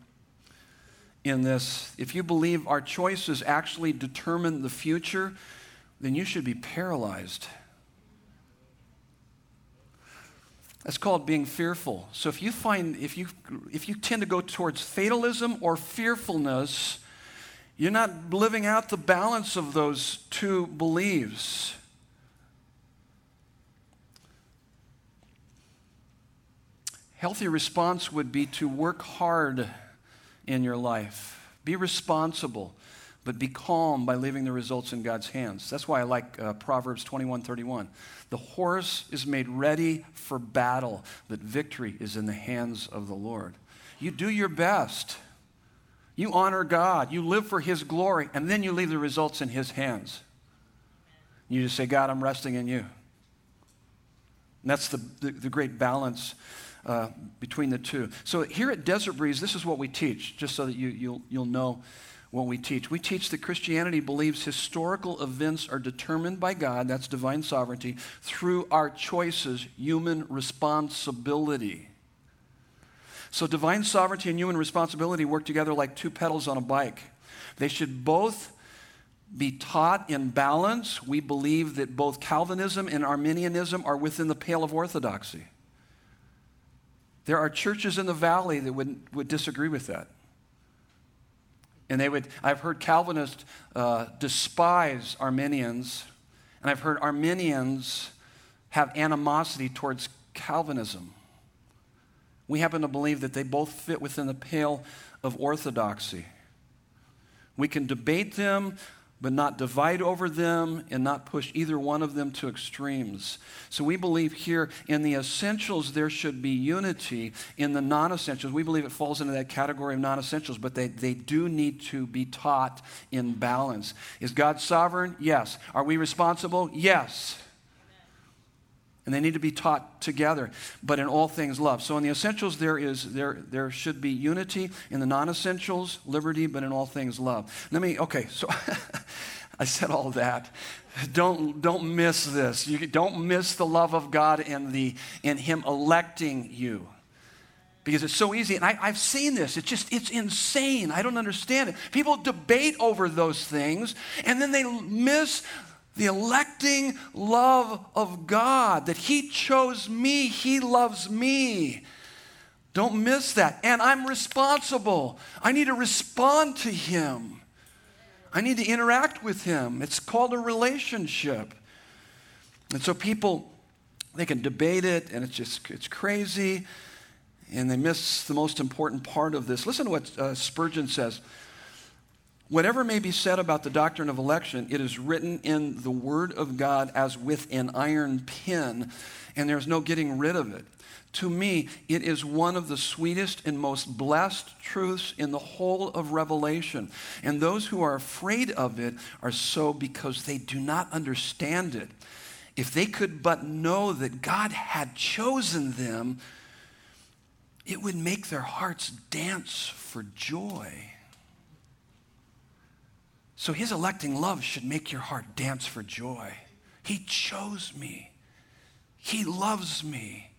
in this. If you believe our choices actually determine the future, then you should be paralyzed. That's called being fearful. So if you find if you if you tend to go towards fatalism or fearfulness, you're not living out the balance of those two beliefs. Healthy response would be to work hard in your life. Be responsible, but be calm by leaving the results in God's hands. That's why I like uh, Proverbs 21 31. The horse is made ready for battle, but victory is in the hands of the Lord. You do your best. You honor God. You live for His glory, and then you leave the results in His hands. You just say, God, I'm resting in you. And that's the, the, the great balance uh, between the two. So here at Desert Breeze, this is what we teach, just so that you, you'll, you'll know what we teach. We teach that Christianity believes historical events are determined by God, that's divine sovereignty, through our choices, human responsibility. So divine sovereignty and human responsibility work together like two pedals on a bike. They should both be taught in balance. We believe that both Calvinism and Arminianism are within the pale of orthodoxy. There are churches in the valley that would, would disagree with that. And they would, I've heard Calvinists uh, despise Arminians, and I've heard Arminians have animosity towards Calvinism. We happen to believe that they both fit within the pale of orthodoxy. We can debate them, but not divide over them and not push either one of them to extremes. So we believe here in the essentials there should be unity. In the non essentials, we believe it falls into that category of non essentials, but they, they do need to be taught in balance. Is God sovereign? Yes. Are we responsible? Yes. And they need to be taught together, but in all things love. So in the essentials there is there there should be unity. In the non-essentials, liberty, but in all things love. Let me okay, so I said all that. Don't don't miss this. You don't miss the love of God in the in Him electing you. Because it's so easy. And I, I've seen this. It's just, it's insane. I don't understand it. People debate over those things, and then they miss the electing love of God, that He chose me, He loves me. Don't miss that. And I'm responsible. I need to respond to Him. I need to interact with Him. It's called a relationship. And so people, they can debate it, and it's just, it's crazy, and they miss the most important part of this. Listen to what uh, Spurgeon says. Whatever may be said about the doctrine of election, it is written in the Word of God as with an iron pin, and there's no getting rid of it. To me, it is one of the sweetest and most blessed truths in the whole of Revelation. And those who are afraid of it are so because they do not understand it. If they could but know that God had chosen them, it would make their hearts dance for joy. So his electing love should make your heart dance for joy. He chose me. He loves me.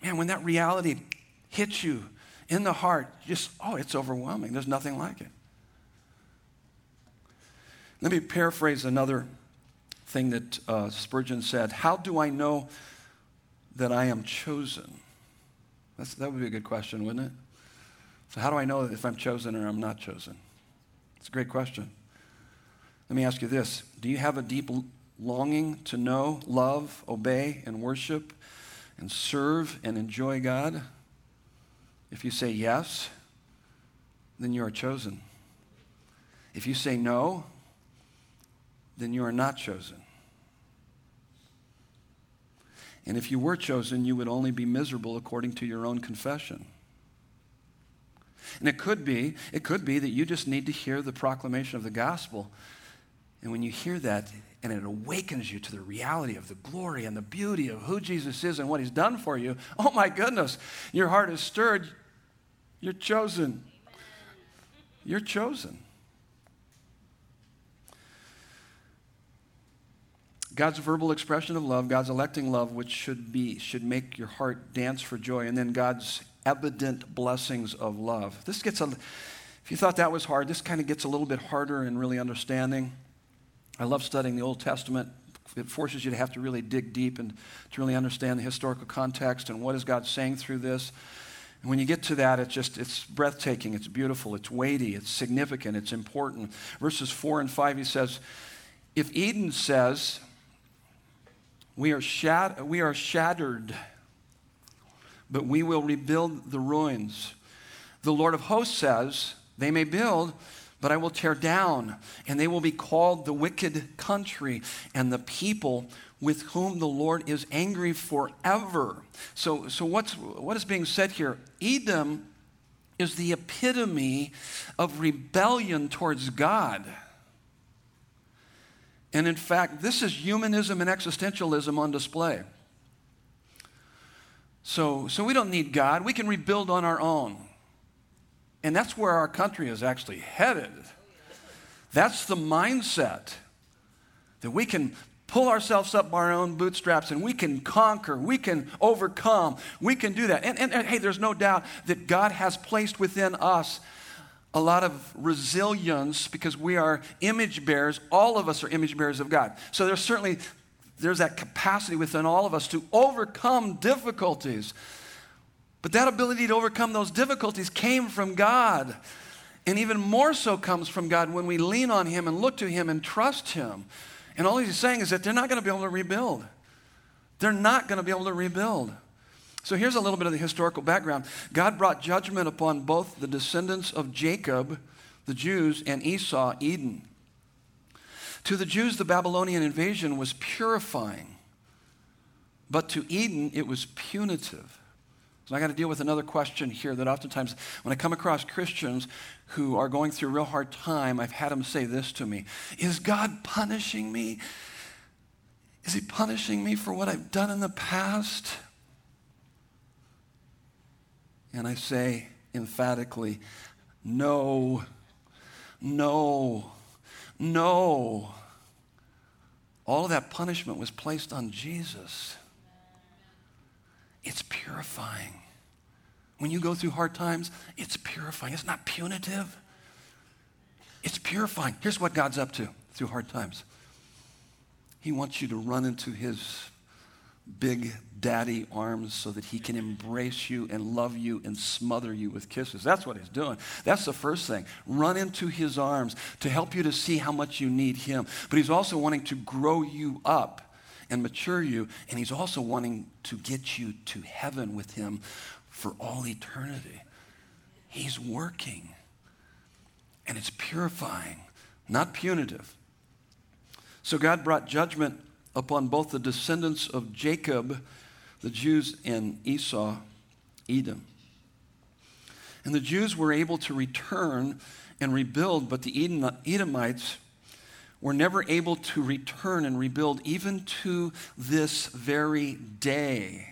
Man, when that reality hits you in the heart, just, oh, it's overwhelming. There's nothing like it. Let me paraphrase another thing that uh, Spurgeon said How do I know that I am chosen? That's, that would be a good question, wouldn't it? So, how do I know if I'm chosen or I'm not chosen? It's a great question. Let me ask you this Do you have a deep longing to know, love, obey, and worship, and serve and enjoy God? If you say yes, then you are chosen. If you say no, then you are not chosen. And if you were chosen, you would only be miserable according to your own confession. And it could be, it could be that you just need to hear the proclamation of the gospel. And when you hear that, and it awakens you to the reality of the glory and the beauty of who Jesus is and what he's done for you, oh my goodness, your heart is stirred. You're chosen. You're chosen. God's verbal expression of love, God's electing love, which should be, should make your heart dance for joy, and then God's evident blessings of love. This gets a, if you thought that was hard, this kind of gets a little bit harder in really understanding. I love studying the Old Testament. It forces you to have to really dig deep and to really understand the historical context and what is God saying through this. And when you get to that, it's just, it's breathtaking, it's beautiful, it's weighty, it's significant, it's important. Verses 4 and 5, he says, If Edom says, we are, shat- we are shattered but we will rebuild the ruins. The Lord of hosts says, They may build, but I will tear down, and they will be called the wicked country and the people with whom the Lord is angry forever. So, so what's, what is being said here? Edom is the epitome of rebellion towards God. And in fact, this is humanism and existentialism on display. So, so we don't need God. We can rebuild on our own. And that's where our country is actually headed. That's the mindset that we can pull ourselves up by our own bootstraps and we can conquer, we can overcome, we can do that. And, and, and, hey, there's no doubt that God has placed within us a lot of resilience because we are image bearers. All of us are image bearers of God. So there's certainly there's that capacity within all of us to overcome difficulties. But that ability to overcome those difficulties came from God. And even more so comes from God when we lean on Him and look to Him and trust Him. And all He's saying is that they're not going to be able to rebuild. They're not going to be able to rebuild. So here's a little bit of the historical background God brought judgment upon both the descendants of Jacob, the Jews, and Esau, Edom. To the Jews, the Babylonian invasion was purifying, but to Edom, it was punitive. So I got to deal with another question here that oftentimes, when I come across Christians who are going through a real hard time, I've had them say this to me Is God punishing me? Is He punishing me for what I've done in the past? And I say emphatically, No, no, no. All of that punishment was placed on Jesus. It's purifying. When you go through hard times, it's purifying. It's not punitive, it's purifying. Here's what God's up to through hard times He wants you to run into His big daddy arms so that he can embrace you and love you and smother you with kisses. That's what he's doing. That's the first thing. Run into his arms to help you to see how much you need him. But he's also wanting to grow you up and mature you. And He's also wanting to get you to heaven with Him for all eternity. He's working. And it's purifying, not punitive. So God brought judgment upon both the descendants of Jacob, the Jews, and Esau, Edom. And the Jews were able to return and rebuild, but the Edomites were never able to return and rebuild even to this very day.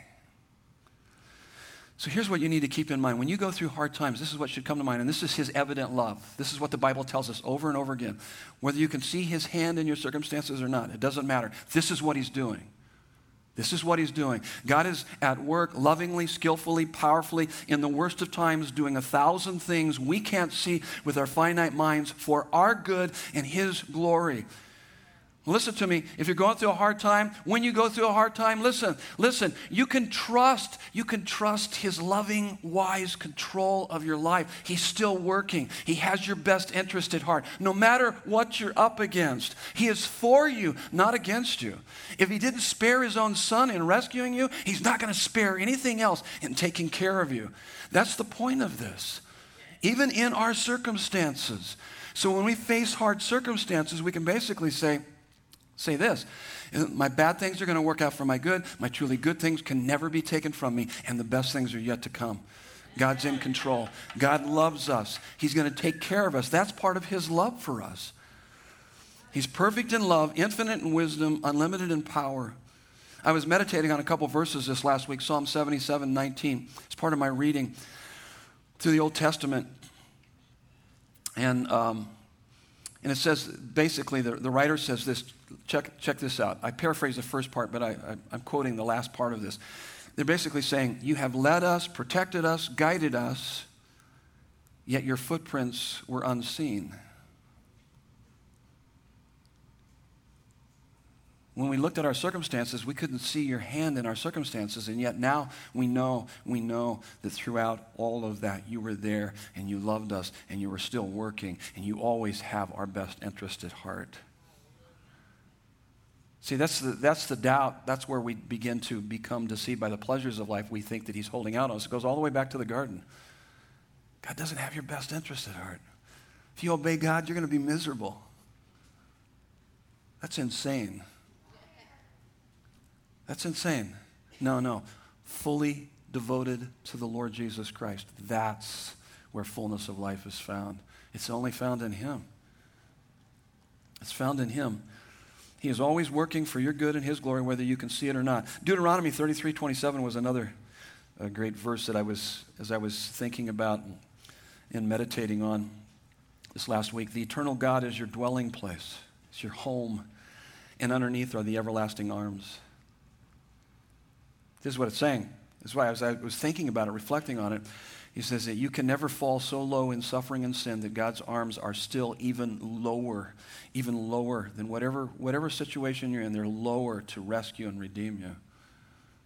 So here's what you need to keep in mind. When you go through hard times, this is what should come to mind, and this is his evident love. This is what the Bible tells us over and over again. Whether you can see his hand in your circumstances or not, it doesn't matter. This is what he's doing. This is what he's doing. God is at work lovingly, skillfully, powerfully, in the worst of times, doing a thousand things we can't see with our finite minds for our good and his glory. Listen to me. If you're going through a hard time, when you go through a hard time, listen, listen. You can trust, you can trust his loving, wise control of your life. He's still working. He has your best interest at heart. No matter what you're up against, he is for you, not against you. If he didn't spare his own son in rescuing you, he's not going to spare anything else in taking care of you. That's the point of this. Even in our circumstances. So when we face hard circumstances, we can basically say, say this My bad things are going to work out for my good. My truly good things can never be taken from me, and the best things are yet to come. God's in control. God loves us. He's going to take care of us. That's part of His love for us. He's perfect in love, infinite in wisdom, unlimited in power. I was meditating on a couple verses this last week Psalm 77 19. It's part of my reading through the Old Testament. And, um, and it says basically, the, the writer says this check, check this out. I paraphrase the first part, but I, I, I'm quoting the last part of this. They're basically saying, You have led us, protected us, guided us, yet your footprints were unseen. When we looked at our circumstances, we couldn't see your hand in our circumstances, and yet now we know, we know that throughout all of that, you were there and you loved us and you were still working, and you always have our best interest at heart. See, that's the, that's the doubt. That's where we begin to become deceived by the pleasures of life. We think that He's holding out on us. It goes all the way back to the garden. God doesn't have your best interest at heart. If you obey God, you're going to be miserable. That's insane. That's insane. No, no. Fully devoted to the Lord Jesus Christ. That's where fullness of life is found. It's only found in Him. It's found in Him. He is always working for your good and His glory, whether you can see it or not. Deuteronomy 33 27 was another uh, great verse that I was, as I was thinking about and meditating on this last week. The eternal God is your dwelling place, it's your home, and underneath are the everlasting arms. This is what it's saying. This is why, as I was thinking about it, reflecting on it, he says that you can never fall so low in suffering and sin that God's arms are still even lower, even lower than whatever, whatever situation you're in, they're lower to rescue and redeem you.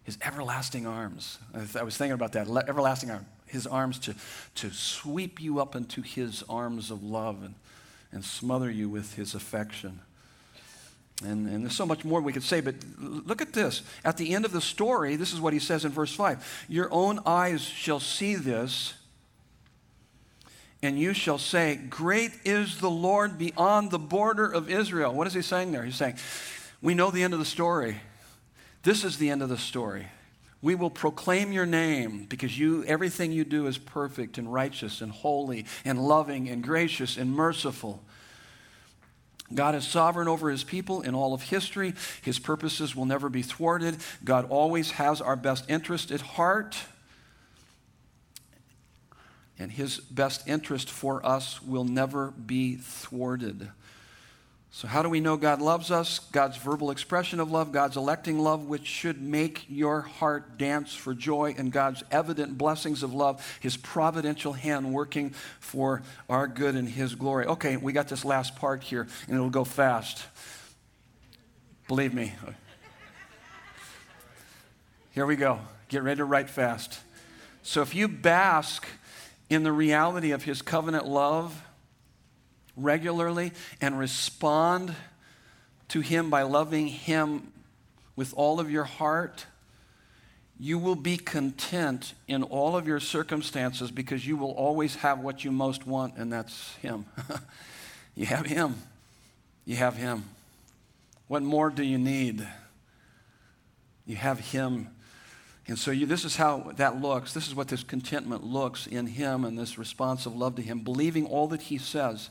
His everlasting arms. I was thinking about that. Everlasting arms. His arms to, to sweep you up into his arms of love and, and smother you with his affection. And, and, there's so much more we could say, but look at this. At the end of the story, this is what he says in verse 5 Your own eyes shall see this, and you shall say, Great is the Lord beyond the border of Israel. What is he saying there? He's saying, We know the end of the story. This is the end of the story. We will proclaim your name because you everything you do is perfect and righteous and holy and loving and gracious and merciful. God is sovereign over his people in all of history. His purposes will never be thwarted. God always has our best interest at heart. And his best interest for us will never be thwarted. So, how do we know God loves us? God's verbal expression of love, God's electing love, which should make your heart dance for joy, and God's evident blessings of love, His providential hand working for our good and His glory. Okay, we got this last part here, and it'll go fast. Believe me. Here we go. Get ready to write fast. So, if you bask in the reality of His covenant love, regularly and respond to Him by loving Him with all of your heart, you will be content in all of your circumstances because you will always have what you most want, and that's Him. you have Him. You have Him. What more do you need? You have Him. And so you, this is how that looks. This is what this contentment looks in Him and this response of love to Him, believing all that He says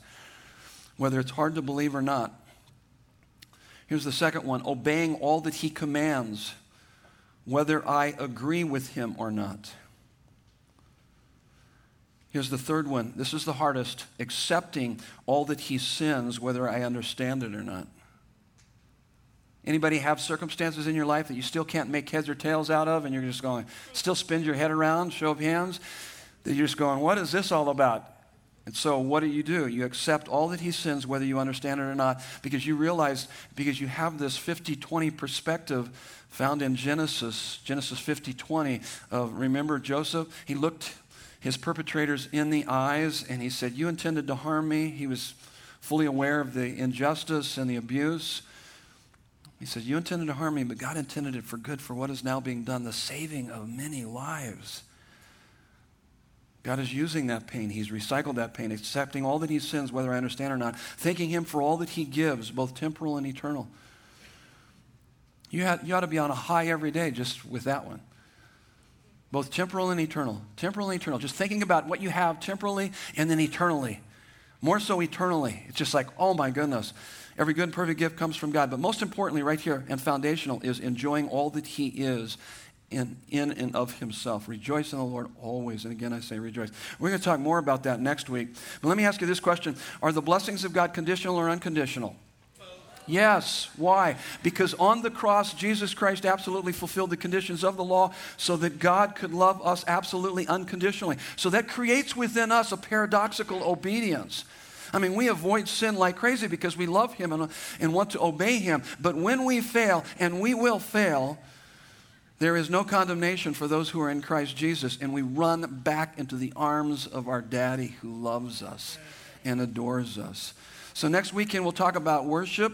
whether it's hard to believe or not. Here's the second one obeying all that he commands, whether I agree with him or not. Here's the third one. This is the hardest accepting all that he sins, whether I understand it or not. Anybody have circumstances in your life that you still can't make heads or tails out of, and you're just going, still spin your head around, show of hands? That you're just going, what is this all about? And so, what do you do? You accept all that he sends, whether you understand it or not, because you realize, because you have this 50 20 perspective found in Genesis, Genesis 50 20, of remember Joseph? He looked his perpetrators in the eyes and he said, You intended to harm me. He was fully aware of the injustice and the abuse. He said, You intended to harm me, but God intended it for good for what is now being done, the saving of many lives. God is using that pain. He's recycled that pain, accepting all that He sins, whether I understand or not, thanking Him for all that He gives, both temporal and eternal. You, you ought to be on a high every day just with that one. Both temporal and eternal. Temporal and eternal. Just thinking about what you have temporally and then eternally. More so eternally. It's just like, oh my goodness. Every good and perfect gift comes from God. But most importantly, right here and foundational, is enjoying all that He is in, in and of himself. Rejoice in the Lord always. And again, I say rejoice. We're going to talk more about that next week. But let me ask you this question Are the blessings of God conditional or unconditional? Yes. Why? Because on the cross, Jesus Christ absolutely fulfilled the conditions of the law so that God could love us absolutely unconditionally. So that creates within us a paradoxical obedience. I mean, we avoid sin like crazy because we love Him and, and want to obey Him. But when we fail, and we will fail, there is no condemnation for those who are in Christ Jesus, and we run back into the arms of our daddy who loves us and adores us. So, next weekend, we'll talk about worship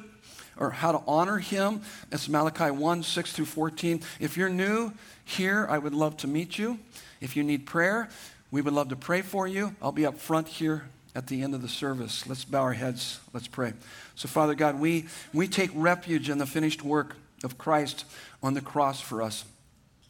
or how to honor him. It's Malachi 1 6 through 14. If you're new here, I would love to meet you. If you need prayer, we would love to pray for you. I'll be up front here at the end of the service. Let's bow our heads. Let's pray. So, Father God, we, we take refuge in the finished work of Christ on the cross for us.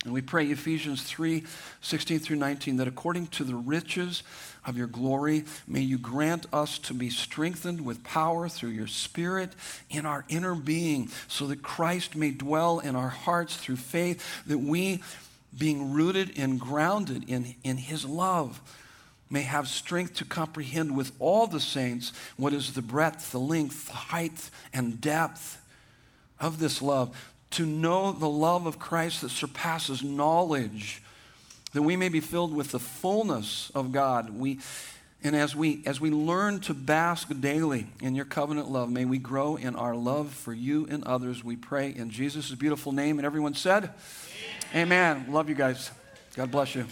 And we pray Ephesians 3 16 through 19 that according to the riches of your glory, may you grant us to be strengthened with power through your Spirit in our inner being, so that Christ may dwell in our hearts through faith, that we, being rooted and grounded in, in his love, may have strength to comprehend with all the saints what is the breadth, the length, the height, and depth of this love to know the love of Christ that surpasses knowledge, that we may be filled with the fullness of God. We, and as we, as we learn to bask daily in your covenant love, may we grow in our love for you and others. We pray in Jesus' beautiful name. And everyone said, Amen. Amen. Love you guys. God bless you.